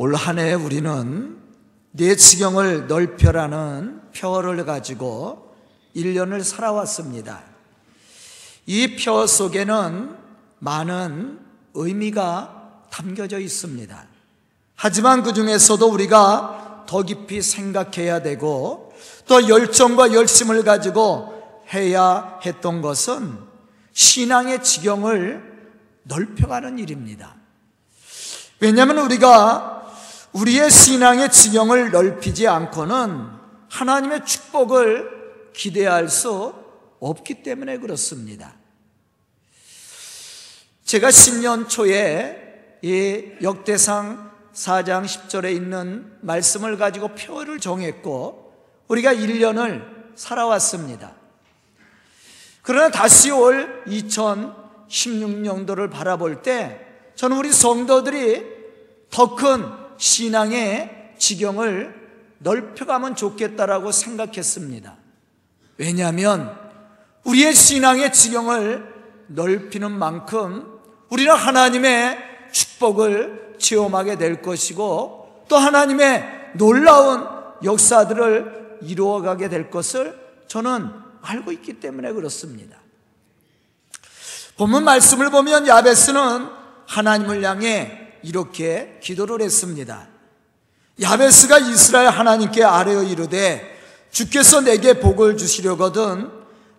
올 한 해 우리는 내 지경을 넓혀라는 표어를 가지고 1년을 살아왔습니다. 이 표어 속에는 많은 의미가 담겨져 있습니다. 하지만 그 중에서도 우리가 더 깊이 생각해야 되고 또 열정과 열심을 가지고 해야 했던 것은 신앙의 지경을 넓혀가는 일입니다. 왜냐하면 우리가 우리의 신앙의 지경을 넓히지 않고는 하나님의 축복을 기대할 수 없기 때문에 그렇습니다. 제가 신년 초에 이 역대상 4장 10절에 있는 말씀을 가지고 표를 정했고 우리가 1년을 살아왔습니다. 그러나 다시 올 2016년도를 바라볼 때 저는 우리 성도들이 더큰 신앙의 지경을 넓혀가면 좋겠다라고 생각했습니다. 왜냐하면 우리의 신앙의 지경을 넓히는 만큼 우리는 하나님의 축복을 체험하게 될 것이고 또 하나님의 놀라운 역사들을 이루어가게 될 것을 저는 알고 있기 때문에 그렇습니다. 본문 말씀을 보면 야베스는 하나님을 향해 이렇게 기도를 했습니다. 야베스가 이스라엘 하나님께 아뢰어 이르되 주께서 내게 복을 주시려거든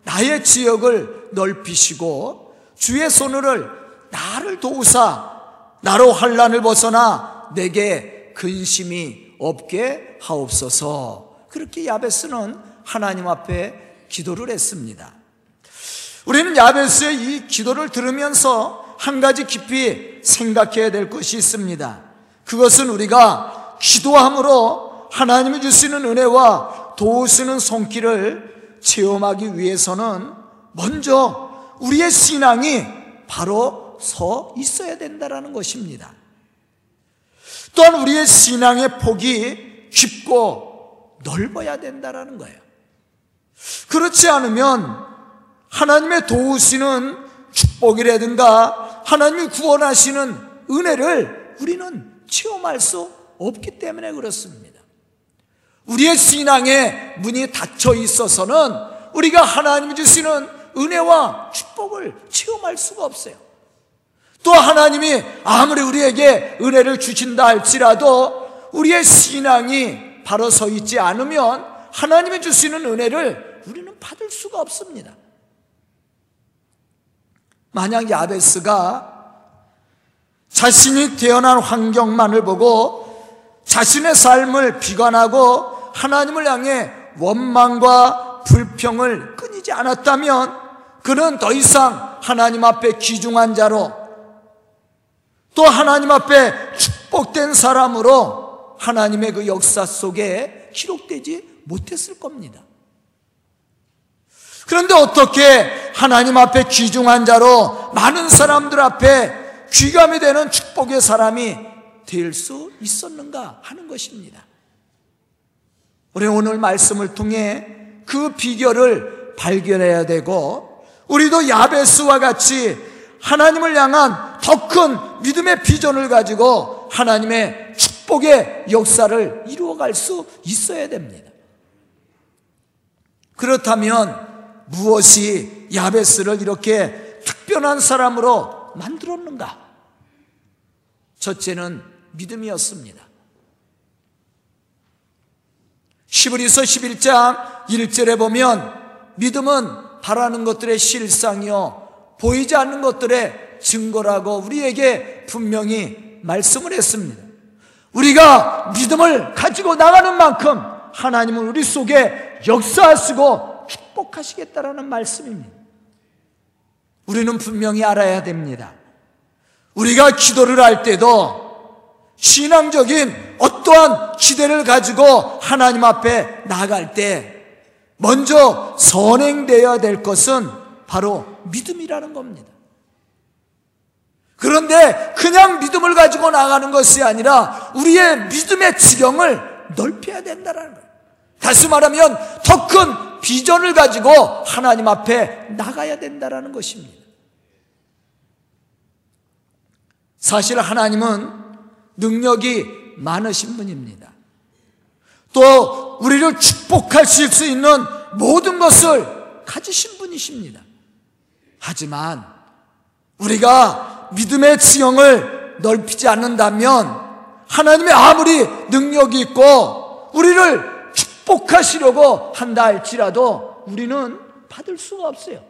나의 지역을 넓히시고 주의 손을 나를 도우사 나로 환란을 벗어나 내게 근심이 없게 하옵소서. 그렇게 야베스는 하나님 앞에 기도를 했습니다. 우리는 야베스의 이 기도를 들으면서 한 가지 깊이 생각해야 될 것이 있습니다. 그것은 우리가 기도함으로 하나님이 주시는 은혜와 도우시는 손길을 체험하기 위해서는 먼저 우리의 신앙이 바로 서 있어야 된다는 것입니다. 또한 우리의 신앙의 폭이 깊고 넓어야 된다는 거예요. 그렇지 않으면 하나님의 도우시는 축복이라든가 하나님이 구원하시는 은혜를 우리는 체험할 수 없기 때문에 그렇습니다. 우리의 신앙의 문이 닫혀 있어서는 우리가 하나님이 주시는 은혜와 축복을 체험할 수가 없어요. 또 하나님이 아무리 우리에게 은혜를 주신다 할지라도 우리의 신앙이 바로 서 있지 않으면 하나님이 주시는 은혜를 우리는 받을 수가 없습니다. 만약 야베스가 자신이 태어난 환경만을 보고 자신의 삶을 비관하고 하나님을 향해 원망과 불평을 끊이지 않았다면 그는 더 이상 하나님 앞에 귀중한 자로 또 하나님 앞에 축복된 사람으로 하나님의 그 역사 속에 기록되지 못했을 겁니다. 그런데 어떻게 하나님 앞에 귀중한 자로 많은 사람들 앞에 귀감이 되는 축복의 사람이 될 수 있었는가 하는 것입니다. 우리 오늘 말씀을 통해 그 비결을 발견해야 되고 우리도 야베스와 같이 하나님을 향한 더 큰 믿음의 비전을 가지고 하나님의 축복의 역사를 이루어갈 수 있어야 됩니다. 그렇다면 무엇이 야베스를 이렇게 특별한 사람으로 만들었는가? 첫째는 믿음이었습니다. 시브리서 11장 1절에 보면 믿음은 바라는 것들의 실상이요 보이지 않는 것들의 증거라고 우리에게 분명히 말씀을 했습니다. 우리가 믿음을 가지고 나가는 만큼 하나님은 우리 속에 역사하시고 축복하시겠다라는 말씀입니다. 우리는 분명히 알아야 됩니다. 우리가 기도를 할 때도 신앙적인 어떠한 기대를 가지고 하나님 앞에 나갈 때 먼저 선행되어야 될 것은 바로 믿음이라는 겁니다. 그런데 그냥 믿음을 가지고 나가는 것이 아니라 우리의 믿음의 지경을 넓혀야 된다는 거예요. 다시 말하면 더 큰 비전을 가지고 하나님 앞에 나가야 된다는 것입니다. 사실 하나님은 능력이 많으신 분입니다. 또 우리를 축복하실 수 있는 모든 것을 가지신 분이십니다. 하지만 우리가 믿음의 지형을 넓히지 않는다면 하나님의 아무리 능력이 있고 우리를 축복하시려고 한다 할지라도 우리는 받을 수가 없어요.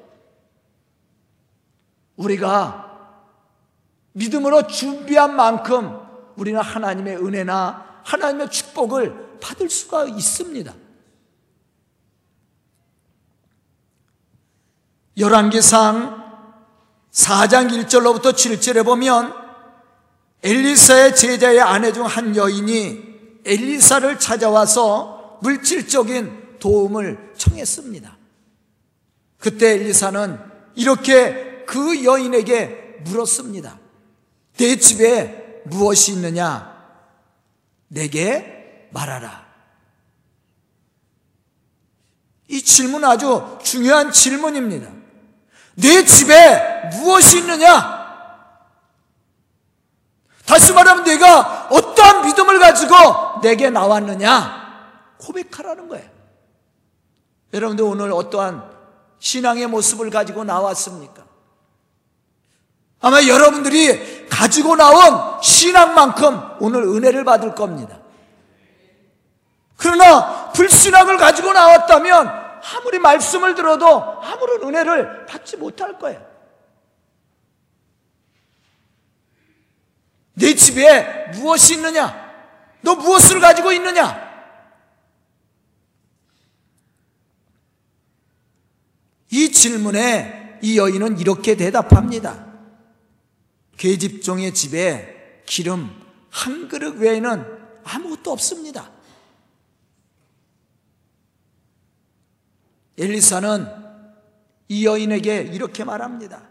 우리가 믿음으로 준비한 만큼 우리는 하나님의 은혜나 하나님의 축복을 받을 수가 있습니다. 열왕기상 4장 1절로부터 7절에 보면 엘리사의 제자의 아내 중 한 여인이 엘리사를 찾아와서 물질적인 도움을 청했습니다. 그때 엘리사는 이렇게 그 여인에게 물었습니다. 내 집에 무엇이 있느냐? 내게 말하라. 이 질문 아주 중요한 질문입니다. 내 집에 무엇이 있느냐? 다시 말하면 내가 어떠한 믿음을 가지고 내게 나왔느냐? 고백하라는 거예요. 여러분들 오늘 어떠한 신앙의 모습을 가지고 나왔습니까? 아마 여러분들이 가지고 나온 신앙만큼 오늘 은혜를 받을 겁니다. 그러나 불신앙을 가지고 나왔다면 아무리 말씀을 들어도 아무런 은혜를 받지 못할 거예요. 내 집에 무엇이 있느냐? 너 무엇을 가지고 있느냐? 이 질문에 이 여인은 이렇게 대답합니다. 계집종의 집에 기름 한 그릇 외에는 아무것도 없습니다. 엘리사는 이 여인에게 이렇게 말합니다.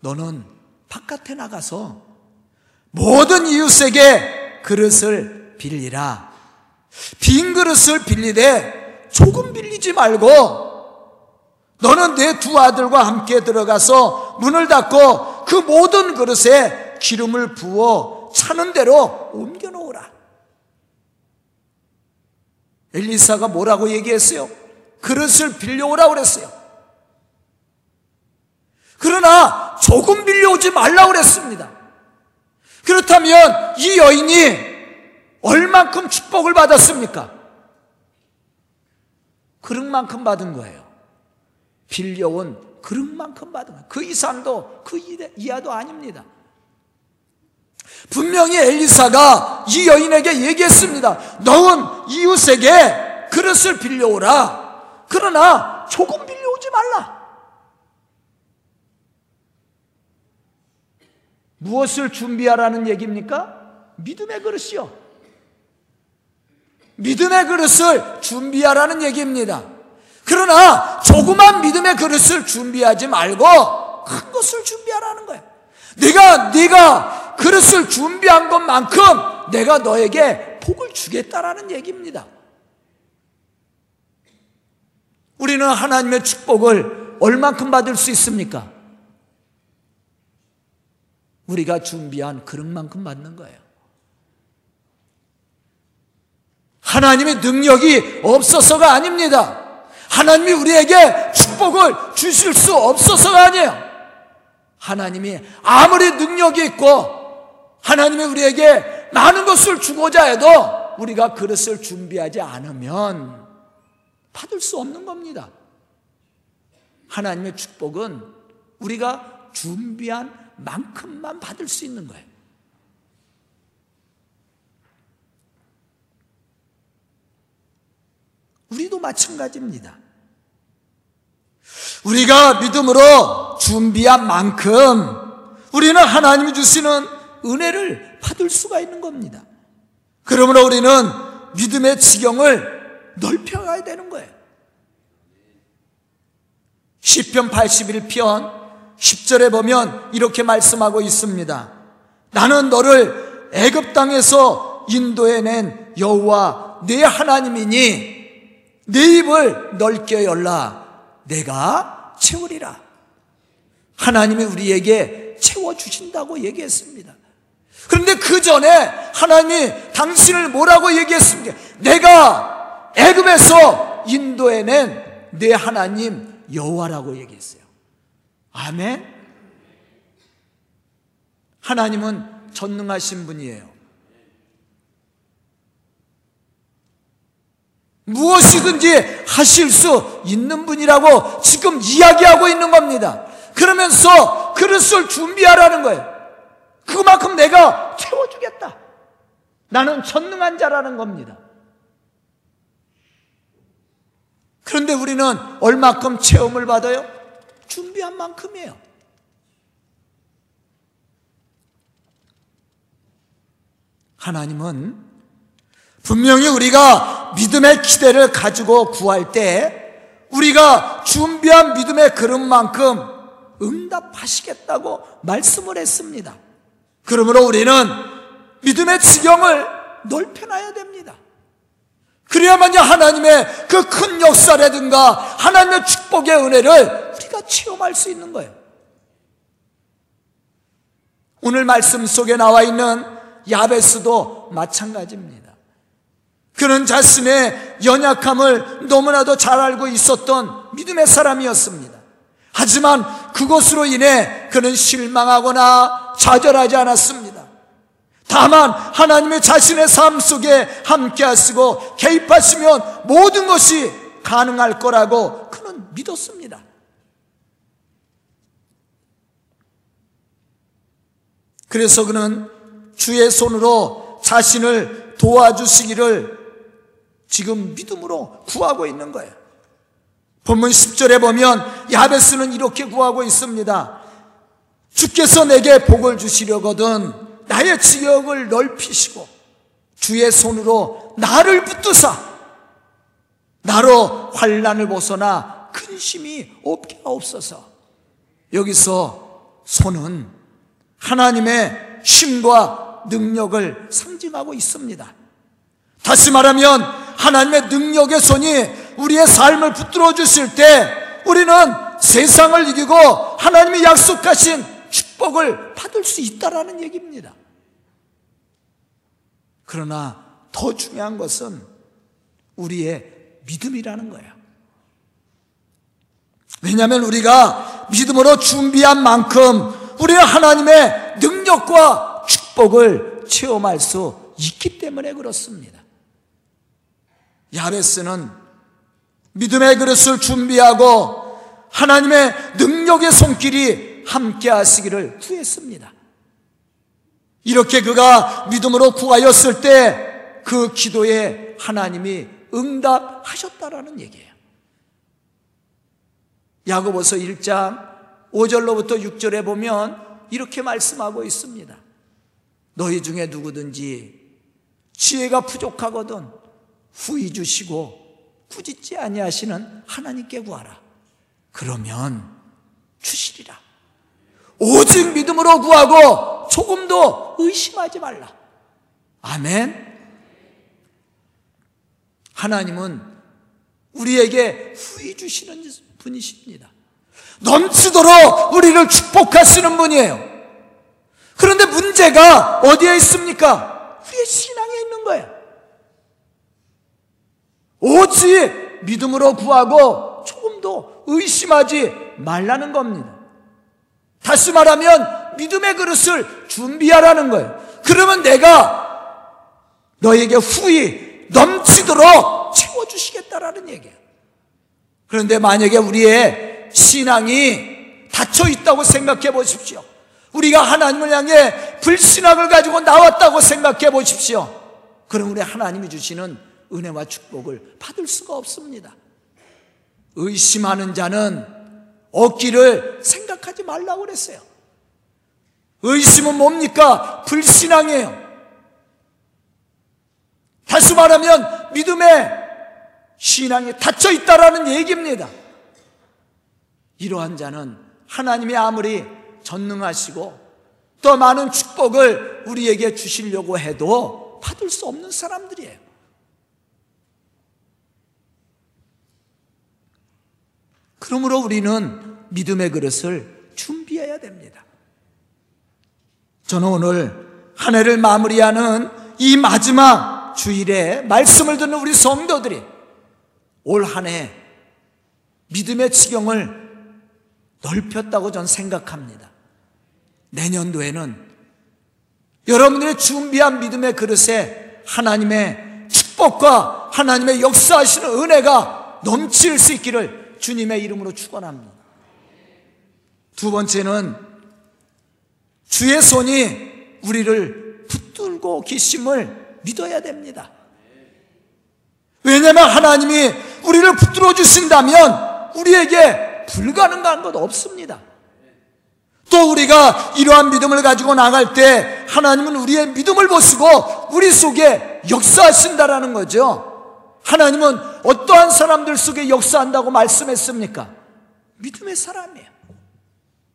너는 바깥에 나가서 모든 이웃에게 그릇을 빌리라. 빈 그릇을 빌리되 조금 빌리지 말고 너는 내 두 아들과 함께 들어가서 문을 닫고 그 모든 그릇에 기름을 부어 차는 대로 옮겨 놓으라. 엘리사가 뭐라고 얘기했어요? 그릇을 빌려오라 그랬어요. 그러나 조금 빌려오지 말라 그랬습니다. 그렇다면 이 여인이 얼만큼 축복을 받았습니까? 그릇만큼 받은 거예요. 빌려온 그릇만큼 받은. 그 이상도 그 이하도 아닙니다. 분명히 엘리사가 이 여인에게 얘기했습니다. 너는 이웃에게 그릇을 빌려오라. 그러나 조금 빌려오지 말라. 무엇을 준비하라는 얘기입니까? 믿음의 그릇이요. 믿음의 그릇을 준비하라는 얘기입니다. 그러나 조그만 믿음의 그릇을 준비하지 말고 큰 것을 준비하라는 거예요. 내가 네가 그릇을 준비한 것만큼 내가 너에게 복을 주겠다라는 얘기입니다. 우리는 하나님의 축복을 얼만큼 받을 수 있습니까? 우리가 준비한 그릇만큼 받는 거예요. 하나님의 능력이 없어서가 아닙니다. 하나님이 우리에게 축복을 주실 수 없어서가 아니에요. 하나님이 아무리 능력이 있고 하나님이 우리에게 많은 것을 주고자 해도 우리가 그릇을 준비하지 않으면 받을 수 없는 겁니다. 하나님의 축복은 우리가 준비한 만큼만 받을 수 있는 거예요. 우리도 마찬가지입니다. 우리가 믿음으로 준비한 만큼 우리는 하나님이 주시는 은혜를 받을 수가 있는 겁니다. 그러므로 우리는 믿음의 지경을 넓혀가야 되는 거예요. 10편 81편 10절에 보면 이렇게 말씀하고 있습니다. 나는 너를 애굽 땅에서 인도해낸 여호와 내 하나님이니 내 입을 넓게 열라 내가 채우리라. 하나님이 우리에게 채워 주신다고 얘기했습니다. 그런데 그 전에 하나님이 당신을 뭐라고 얘기했습니까? 내가 애굽에서 인도해낸 내 하나님 여호와라고 얘기했어요. 아멘. 하나님은 전능하신 분이에요. 무엇이든지 하실 수 있는 분이라고 지금 이야기하고 있는 겁니다. 그러면서 그릇을 준비하라는 거예요. 그만큼 내가 채워주겠다. 나는 전능한 자라는 겁니다. 그런데 우리는 얼마큼 체험을 받아요? 준비한 만큼이에요. 하나님은 분명히 우리가 믿음의 기대를 가지고 구할 때 우리가 준비한 믿음의 그릇만큼 응답하시겠다고 말씀을 했습니다. 그러므로 우리는 믿음의 지경을 넓혀놔야 됩니다. 그래야만이 하나님의 그 큰 역사라든가 하나님의 축복의 은혜를 우리가 체험할 수 있는 거예요. 오늘 말씀 속에 나와 있는 야베스도 마찬가지입니다. 그는 자신의 연약함을 너무나도 잘 알고 있었던 믿음의 사람이었습니다. 하지만 그것으로 인해 그는 실망하거나 좌절하지 않았습니다. 다만 하나님의 자신의 삶 속에 함께 하시고 개입하시면 모든 것이 가능할 거라고 그는 믿었습니다. 그래서 그는 주의 손으로 자신을 도와주시기를 지금 믿음으로 구하고 있는 거예요. 본문 10절에 보면 야베스는 이렇게 구하고 있습니다. 주께서 내게 복을 주시려거든 나의 지역을 넓히시고 주의 손으로 나를 붙드사 나로 환란을 벗어나 근심이 없게 하옵소서. 여기서 손은 하나님의 힘과 능력을 상징하고 있습니다. 다시 말하면 하나님의 능력의 손이 우리의 삶을 붙들어 주실 때 우리는 세상을 이기고 하나님이 약속하신 축복을 받을 수 있다라는 얘기입니다. 그러나 더 중요한 것은 우리의 믿음이라는 거예요. 왜냐하면 우리가 믿음으로 준비한 만큼 우리는 하나님의 능력과 축복을 체험할 수 있기 때문에 그렇습니다. 야베스는 믿음의 그릇을 준비하고 하나님의 능력의 손길이 함께 하시기를 구했습니다. 이렇게 그가 믿음으로 구하였을 때 그 기도에 하나님이 응답하셨다라는 얘기예요. 야고보서 1장 5절로부터 6절에 보면 이렇게 말씀하고 있습니다. 너희 중에 누구든지 지혜가 부족하거든 후이 주시고 꾸짖지 아니하시는 하나님께 구하라. 그러면 주시리라. 오직 믿음으로 구하고 조금도 의심하지 말라. 아멘. 하나님은 우리에게 후히 주시는 분이십니다. 넘치도록 우리를 축복하시는 분이에요. 그런데 문제가 어디에 있습니까? 우리의 신앙에 있는 거예요. 오직 믿음으로 구하고 조금도 의심하지 말라는 겁니다. 다시 말하면 믿음의 그릇을 준비하라는 거예요. 그러면 내가 너에게 후이 넘치도록 채워주시겠다라는 얘기예요. 그런데 만약에 우리의 신앙이 닫혀 있다고 생각해 보십시오. 우리가 하나님을 향해 불신앙을 가지고 나왔다고 생각해 보십시오. 그럼 우리 하나님이 주시는 은혜와 축복을 받을 수가 없습니다. 의심하는 자는 얻기를 생각하지 말라고 그랬어요. 의심은 뭡니까? 불신앙이에요. 다시 말하면 믿음의 신앙이 닫혀 있다라는 얘기입니다. 이러한 자는 하나님이 아무리 전능하시고 더 많은 축복을 우리에게 주시려고 해도 받을 수 없는 사람들이에요. 그러므로 우리는 믿음의 그릇을 준비해야 됩니다. 저는 오늘 한 해를 마무리하는 이 마지막 주일에 말씀을 듣는 우리 성도들이 올 한 해 믿음의 지경을 넓혔다고 전 생각합니다. 내년도에는 여러분들의 준비한 믿음의 그릇에 하나님의 축복과 하나님의 역사하시는 은혜가 넘칠 수 있기를 주님의 이름으로 축원합니다. 두 번째는 주의 손이 우리를 붙들고 계심을 믿어야 됩니다. 왜냐하면 하나님이 우리를 붙들어 주신다면 우리에게 불가능한 것 없습니다. 또 우리가 이러한 믿음을 가지고 나갈 때 하나님은 우리의 믿음을 보시고 우리 속에 역사하신다라는 거죠. 하나님은 어떠한 사람들 속에 역사한다고 말씀했습니까? 믿음의 사람이에요.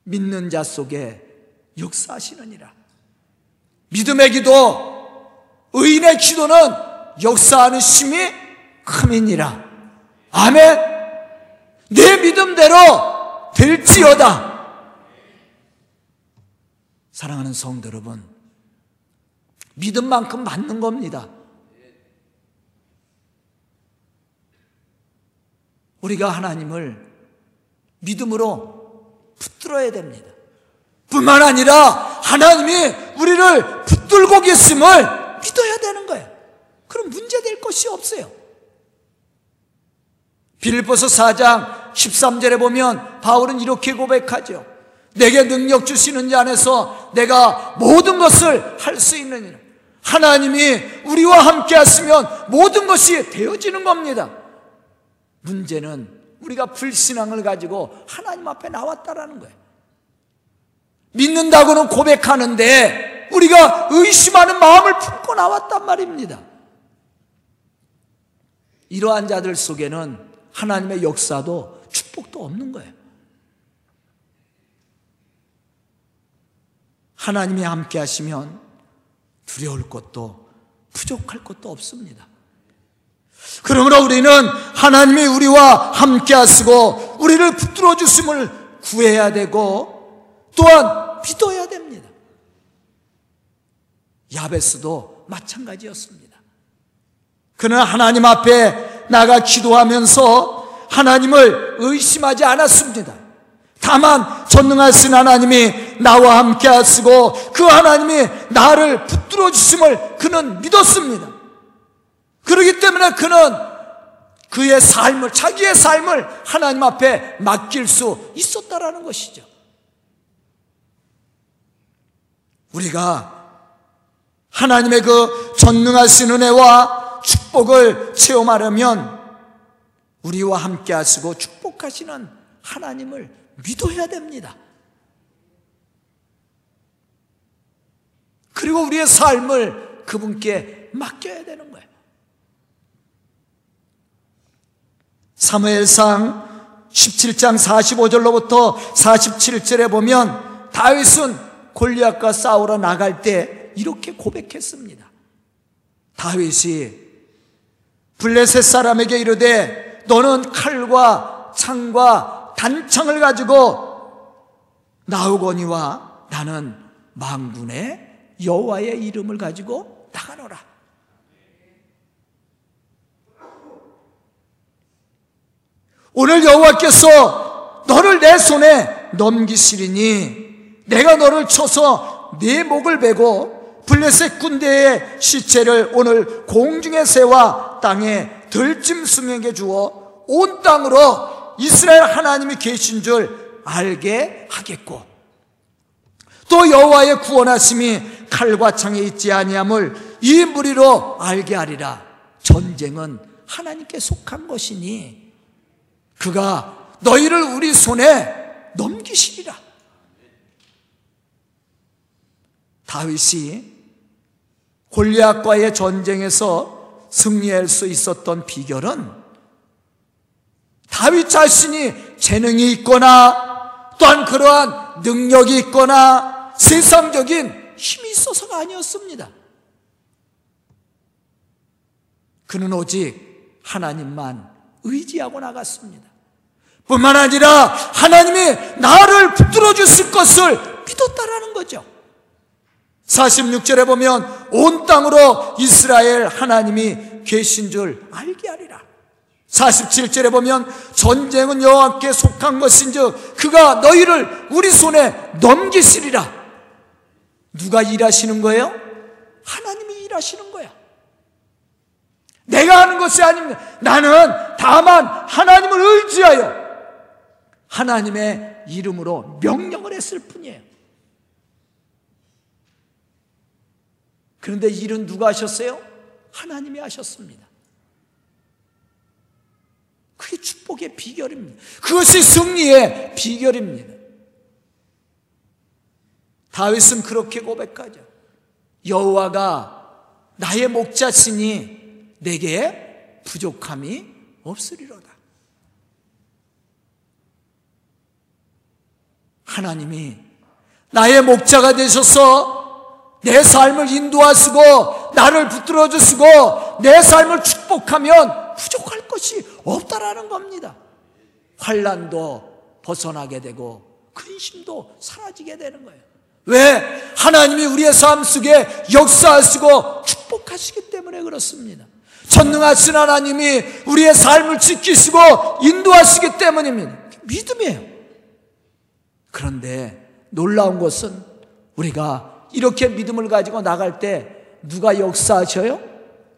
믿는 자 속에 역사하시느니라. 믿음의 기도, 의인의 기도는 역사하는 심이 큼이니라. 아멘. 내 믿음대로 될지어다. 사랑하는 성도 여러분, 믿음만큼 맞는 겁니다. 우리가 하나님을 믿음으로 붙들어야 됩니다. 뿐만 아니라 하나님이 우리를 붙들고 계심을 믿어야 되는 거예요. 그럼 문제될 것이 없어요. 빌보서 4장 13절에 보면 바울은 이렇게 고백하죠. 내게 능력 주시는 자 안에서 내가 모든 것을 할 수 있느니라. 하나님이 우리와 함께 하시면 모든 것이 되어지는 겁니다. 문제는 우리가 불신앙을 가지고 하나님 앞에 나왔다라는 거예요. 믿는다고는 고백하는데 우리가 의심하는 마음을 품고 나왔단 말입니다. 이러한 자들 속에는 하나님의 역사도 축복도 없는 거예요. 하나님이 함께 하시면 두려울 것도 부족할 것도 없습니다. 그러므로 우리는 하나님이 우리와 함께 하시고 우리를 붙들어 주심을 구해야 되고 또한 믿어야 됩니다. 야베스도 마찬가지였습니다. 그는 하나님 앞에 나가 기도하면서 하나님을 의심하지 않았습니다. 다만 전능하신 하나님이 나와 함께 하시고 그 하나님이 나를 붙들어 주심을 그는 믿었습니다. 그렇기 때문에 그는 그의 삶을 자기의 삶을 하나님 앞에 맡길 수 있었다라는 것이죠. 우리가 하나님의 그 전능하신 은혜와 축복을 체험하려면 우리와 함께 하시고 축복하시는 하나님을 믿어야 됩니다. 그리고 우리의 삶을 그분께 맡겨야 되는 거예요. 사무엘상 17장 45절로부터 47절에 보면 다윗은 골리앗과 싸우러 나갈 때 이렇게 고백했습니다. 다윗이 블레셋 사람에게 이르되 너는 칼과 창과 단창을 가지고 나오거니와 나는 망군의 여호와의 이름을 가지고 나가노라. 오늘 여호와께서 너를 내 손에 넘기시리니 내가 너를 쳐서 네 목을 베고 블레셋 군대의 시체를 오늘 공중의 새와 땅에 들짐승에게 주어 온 땅으로 이스라엘 하나님이 계신 줄 알게 하겠고 또 여호와의 구원하심이 칼과 창에 있지 아니함을 이 무리로 알게 하리라. 전쟁은 하나님께 속한 것이니 그가 너희를 우리 손에 넘기시리라 다윗이 골리앗과의 전쟁에서 승리할 수 있었던 비결은 다윗 자신이 재능이 있거나 또한 그러한 능력이 있거나 세상적인 힘이 있어서가 아니었습니다. 그는 오직 하나님만 의지하고 나갔습니다. 뿐만 아니라 하나님이 나를 붙들어 주실 것을 믿었다라는 거죠. 46절에 보면 온 땅으로 이스라엘 하나님이 계신 줄 알게 하리라. 47절에 보면 전쟁은 여호와께 속한 것인즉 그가 너희를 우리 손에 넘기시리라. 누가 일하시는 거예요? 하나님이 일하시는 거야. 내가 하는 것이 아닙니다. 나는 다만 하나님을 의지하여 하나님의 이름으로 명령을 했을 뿐이에요. 그런데 일은 누가 하셨어요? 하나님이 하셨습니다. 그게 축복의 비결입니다. 그것이 승리의 비결입니다. 다윗은 그렇게 고백하죠. 여호와가 나의 목자시니 내게 부족함이 없으리로다. 하나님이 나의 목자가 되셔서 내 삶을 인도하시고 나를 붙들어 주시고 내 삶을 축복하면 부족할 것이 없다라는 겁니다. 환란도 벗어나게 되고 근심도 사라지게 되는 거예요. 왜? 하나님이 우리의 삶 속에 역사하시고 축복하시기 때문에 그렇습니다. 전능하신 하나님이 우리의 삶을 지키시고 인도하시기 때문입니다. 믿음이에요. 그런데 놀라운 것은 우리가 이렇게 믿음을 가지고 나갈 때 누가 역사하셔요?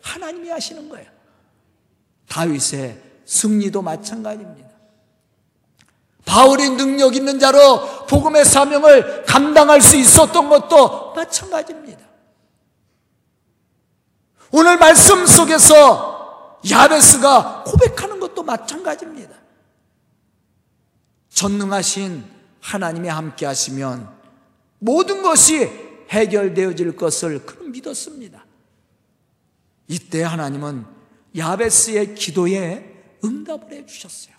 하나님이 하시는 거예요. 다윗의 승리도 마찬가지입니다. 바울이 능력 있는 자로 복음의 사명을 감당할 수 있었던 것도 마찬가지입니다. 오늘 말씀 속에서 야베스가 고백하는 것도 마찬가지입니다. 전능하신 하나님이 함께 하시면 모든 것이 해결되어질 것을 그는 믿었습니다. 이때 하나님은 야베스의 기도에 응답을 해 주셨어요.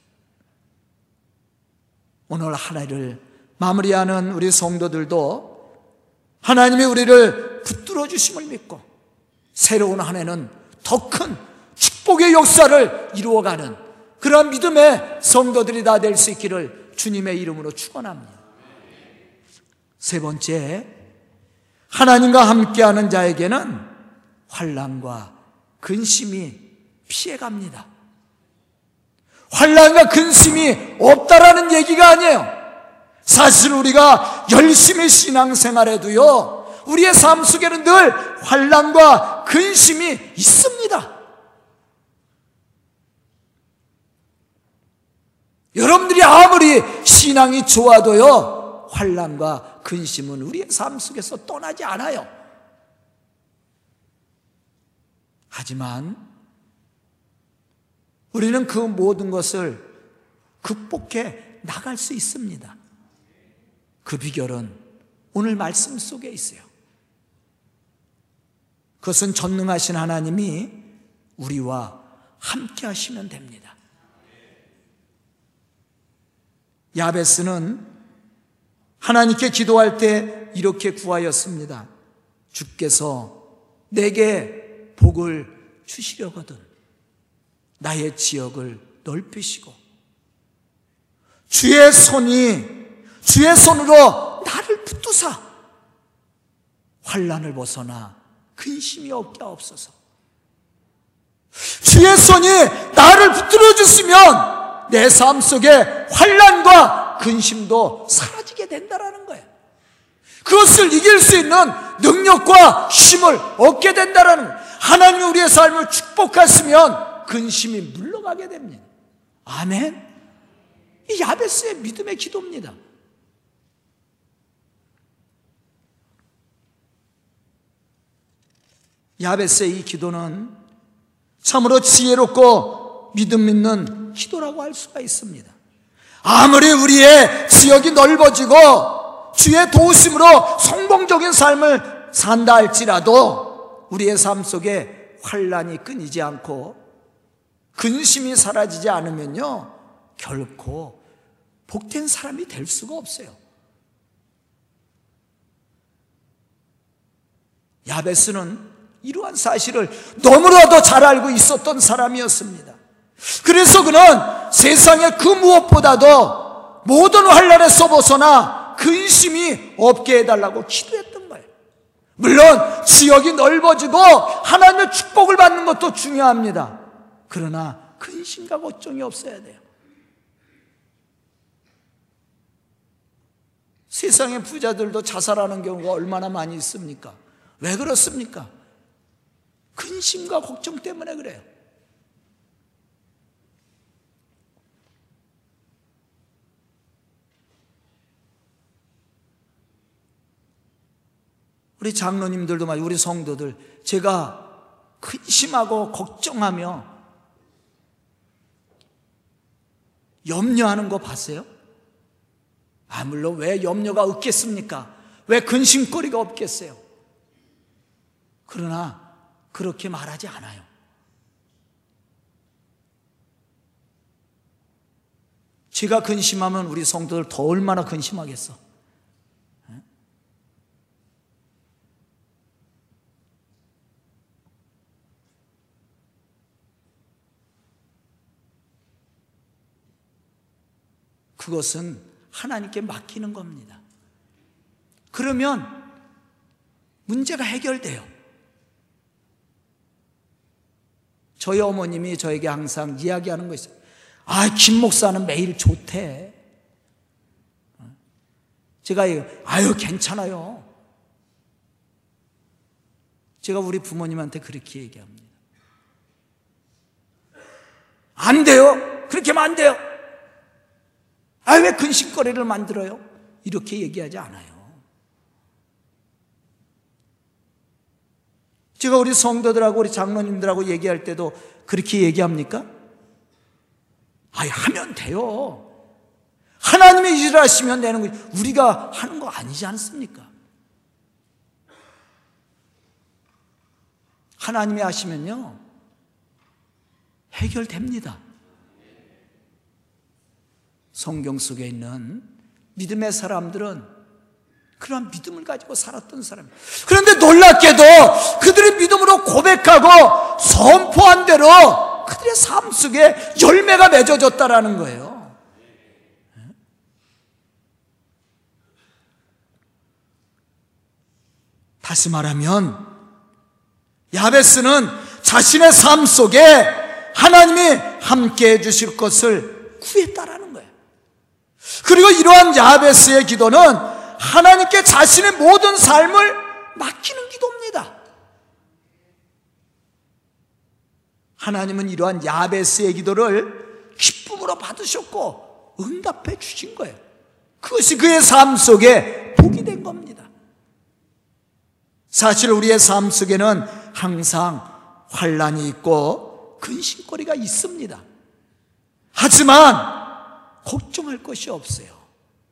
오늘 하나를 마무리하는 우리 성도들도 하나님이 우리를 붙들어 주심을 믿고 새로운 한 해는 더 큰 축복의 역사를 이루어가는 그러한 믿음의 성도들이 다 될 수 있기를 주님의 이름으로 축원합니다. 세 번째, 하나님과 함께하는 자에게는 환란과 근심이 피해갑니다. 환란과 근심이 없다라는 얘기가 아니에요. 사실 우리가 열심히 신앙생활해도요. 우리의 삶 속에는 늘 환란과 근심이 있습니다. 여러분들이 아무리 신앙이 좋아도요. 환란과 근심은 우리의 삶 속에서 떠나지 않아요. 하지만 우리는 그 모든 것을 극복해 나갈 수 있습니다. 그 비결은 오늘 말씀 속에 있어요. 그것은 전능하신 하나님이 우리와 함께 하시면 됩니다. 야베스는 하나님께 기도할 때 이렇게 구하였습니다. 주께서 내게 복을 주시려거든. 나의 지역을 넓히시고 주의 손이 주의 손으로 나를 붙드사 환란을 벗어나 근심이 없게 없어서 주의 손이 나를 붙들어 주시면 내 삶 속에 환란과 근심도 사라지게 된다라는 거예요. 그것을 이길 수 있는 능력과 힘을 얻게 된다라는. 하나님 우리의 삶을 축복하시면 근심이 물러가게 됩니다. 아멘. 이 야베스의 믿음의 기도입니다. 야베스의 이 기도는 참으로 지혜롭고 믿음 있는 기도라고 할 수가 있습니다. 아무리 우리의 지역이 넓어지고 주의 도우심으로 성공적인 삶을 산다 할지라도 우리의 삶 속에 환란이 끊이지 않고 근심이 사라지지 않으면요, 결코 복된 사람이 될 수가 없어요. 야베스는 이러한 사실을 너무나도 잘 알고 있었던 사람이었습니다. 그래서 그는 세상의 그 무엇보다도 모든 환란에서 벗어나 근심이 없게 해달라고 기도했던 거예요. 물론 지역이 넓어지고 하나님의 축복을 받는 것도 중요합니다. 그러나 근심과 걱정이 없어야 돼요. 세상의 부자들도 자살하는 경우가 얼마나 많이 있습니까? 왜 그렇습니까? 근심과 걱정 때문에 그래요. 우리 장로님들도 말 우리 성도들 제가 근심하고 걱정하며 염려하는 거 봤어요? 아 물론 왜 염려가 없겠습니까? 왜 근심거리가 없겠어요? 그러나 그렇게 말하지 않아요. 제가 근심하면 우리 성도들 더 얼마나 근심하겠어? 그것은 하나님께 맡기는 겁니다. 그러면 문제가 해결돼요. 저희 어머님이 저에게 항상 이야기하는 거 있어요. 아, 김 목사는 매일 좋대. 제가, 아유, 괜찮아요. 제가 우리 부모님한테 그렇게 얘기합니다. 안 돼요. 그렇게 하면 안 돼요. 아, 왜 근심거리를 만들어요? 이렇게 얘기하지 않아요. 제가 우리 성도들하고 우리 장로님들하고 얘기할 때도 그렇게 얘기합니까? 아이, 하면 돼요. 하나님의 일을 하시면 되는 거지. 우리가 하는 거 아니지 않습니까? 하나님이 하시면요. 해결됩니다. 성경 속에 있는 믿음의 사람들은 그러한 믿음을 가지고 살았던 사람. 그런데 놀랍게도 그들의 믿음으로 고백하고 선포한 대로 그들의 삶 속에 열매가 맺어졌다라는 거예요. 다시 말하면 야베스는 자신의 삶 속에 하나님이 함께 해 주실 것을 구했다라는. 그리고 이러한 야베스의 기도는 하나님께 자신의 모든 삶을 맡기는 기도입니다. 하나님은 이러한 야베스의 기도를 기쁨으로 받으셨고 응답해 주신 거예요. 그것이 그의 삶 속에 복이 된 겁니다. 사실 우리의 삶 속에는 항상 환란이 있고 근심거리가 있습니다. 하지만 걱정할 것이 없어요.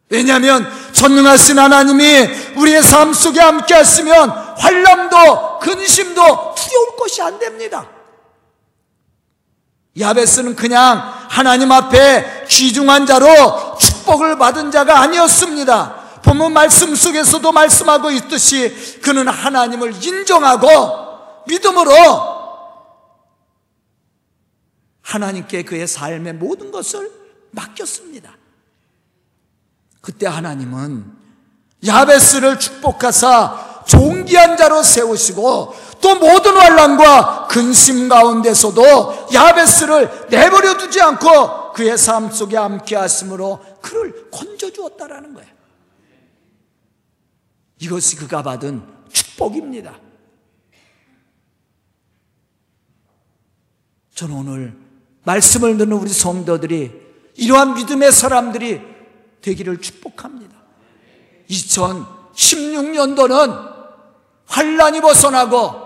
왜냐하면 전능하신 하나님이 우리의 삶 속에 함께 하시면 환란도 근심도 두려울 것이 안 됩니다. 야베스는 그냥 하나님 앞에 귀중한 자로 축복을 받은 자가 아니었습니다. 본문 말씀 속에서도 말씀하고 있듯이 그는 하나님을 인정하고 믿음으로 하나님께 그의 삶의 모든 것을 맡겼습니다. 그때 하나님은 야베스를 축복하사 존귀한 자로 세우시고 또 모든 환란과 근심 가운데서도 야베스를 내버려 두지 않고 그의 삶 속에 함께 하심으로 그를 건져 주었다라는 거예요. 이것이 그가 받은 축복입니다. 저는 오늘 말씀을 듣는 우리 성도들이 이러한 믿음의 사람들이 되기를 축복합니다. 2016년도는 환란이 벗어나고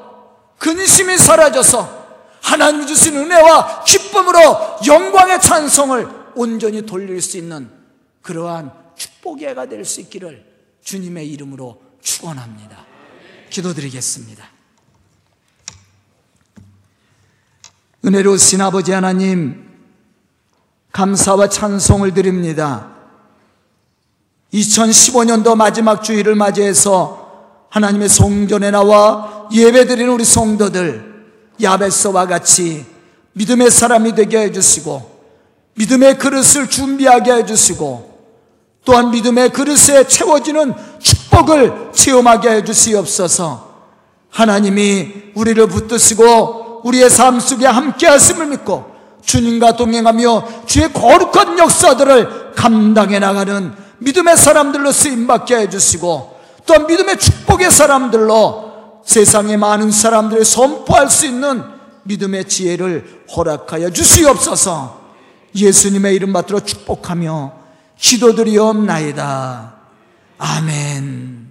근심이 사라져서 하나님 주신 은혜와 기쁨으로 영광의 찬송을 온전히 돌릴 수 있는 그러한 축복의 해가 될 수 있기를 주님의 이름으로 축원합니다. 기도드리겠습니다. 은혜로우신 아버지 하나님 감사와 찬송을 드립니다. 2015년도 마지막 주일을 맞이해서 하나님의 성전에 나와 예배드리는 우리 성도들 야베스와 같이 믿음의 사람이 되게 해주시고 믿음의 그릇을 준비하게 해주시고 또한 믿음의 그릇에 채워지는 축복을 체험하게 해주시옵소서 하나님이 우리를 붙드시고 우리의 삶 속에 함께 하심을 믿고 주님과 동행하며 주의 거룩한 역사들을 감당해 나가는 믿음의 사람들로 쓰임받게 해주시고 또 믿음의 축복의 사람들로 세상의 많은 사람들을 선포할 수 있는 믿음의 지혜를 허락하여 주시옵소서 예수님의 이름 받들어 축복하며 기도드리옵나이다. 아멘.